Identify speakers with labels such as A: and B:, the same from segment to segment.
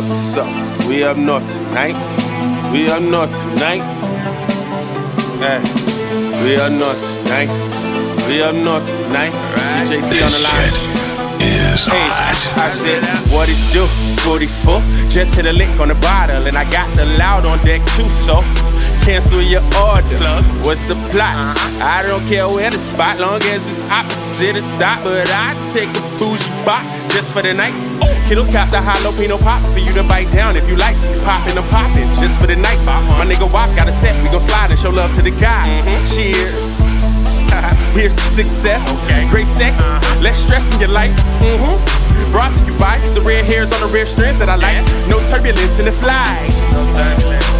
A: Up? We up north tonight. We up north tonight. Hey, we up north tonight. We up north tonight. DJ T on the line.
B: Is
A: Hey,
B: hot.
A: I said, what it do? 44. Just hit a lick on the bottle, and I got the loud on deck too, so cancel your order. What's the plot? Uh-huh. I don't care where the spot, long as it's opposite of that. But I take a bougie bot just for the night. Kiddos cop the jalapeno pop for you to bite down if you like. Poppin' or poppin' just for the night. Uh-huh. My nigga Wop got a set, we gon' slide and show love to the guys. Mm-hmm. Cheers. Here's to success. Great sex, less stress in your life. Mm-hmm. Brought to you by the red hairs on the red strings that I like. No turbulence in the flight.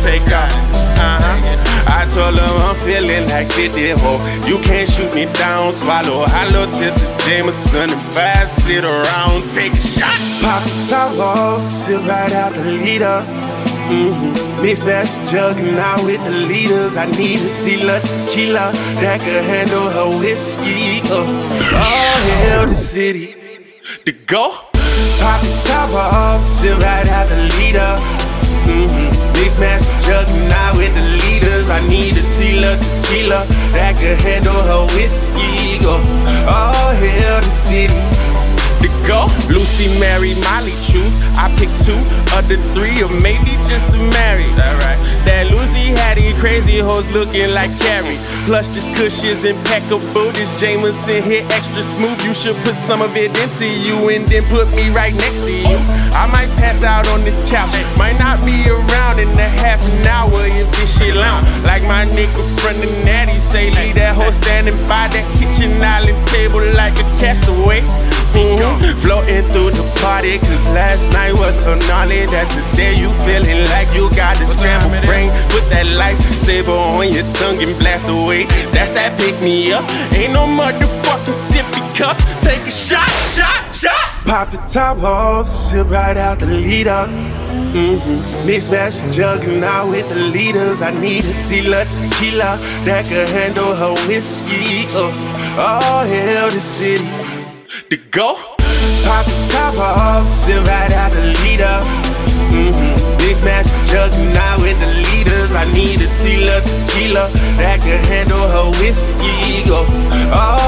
A: Take off. Uh huh. I told them I'm feeling like 50 ho. You can't shoot me down, swallow hollow tips of Jameson and pass it around. Take a shot. Pop the top off, sit right out the leader. Mm-hmm. Mix mash jugging out with the leaders. I need a Tila tequila that can handle her whiskey. Uh, all hail the city. To go. Pop the top off, sit right at the leader. Mm-hmm. Jugging Lucy married Molly choose. I pick two of the three, or maybe just the marry. That right? That Lucy had these crazy hoes looking like Carrie. Plus this Kush is impeccable. This Jameson here extra smooth. You should put some of it into you and then put me right next to you. I might pass out on this couch. Might not be around in a half an hour if this shit loud. Like my nigga front of Natty say, leave that hoe standing by that kitchen island table like a castaway. Floating through the party, cause last night was so gnarly that today you feeling like you got the scrambled brain. Put that life saver on your tongue and blast away. That's that pick me up. Ain't no motherfucking sippy cups. Take a shot, shot, shot. Pop the top off, sip right out the leader. Mm-hmm. Mix mash jugging out with the leaders. I need a Tila tequila that could handle her whiskey. Uh, all hail the city to go. Pop the top off, sit right at the leader. Mm-hmm. Big smash jugging out with the leaders. I need a Tila tequila that can handle her whiskey. Go, all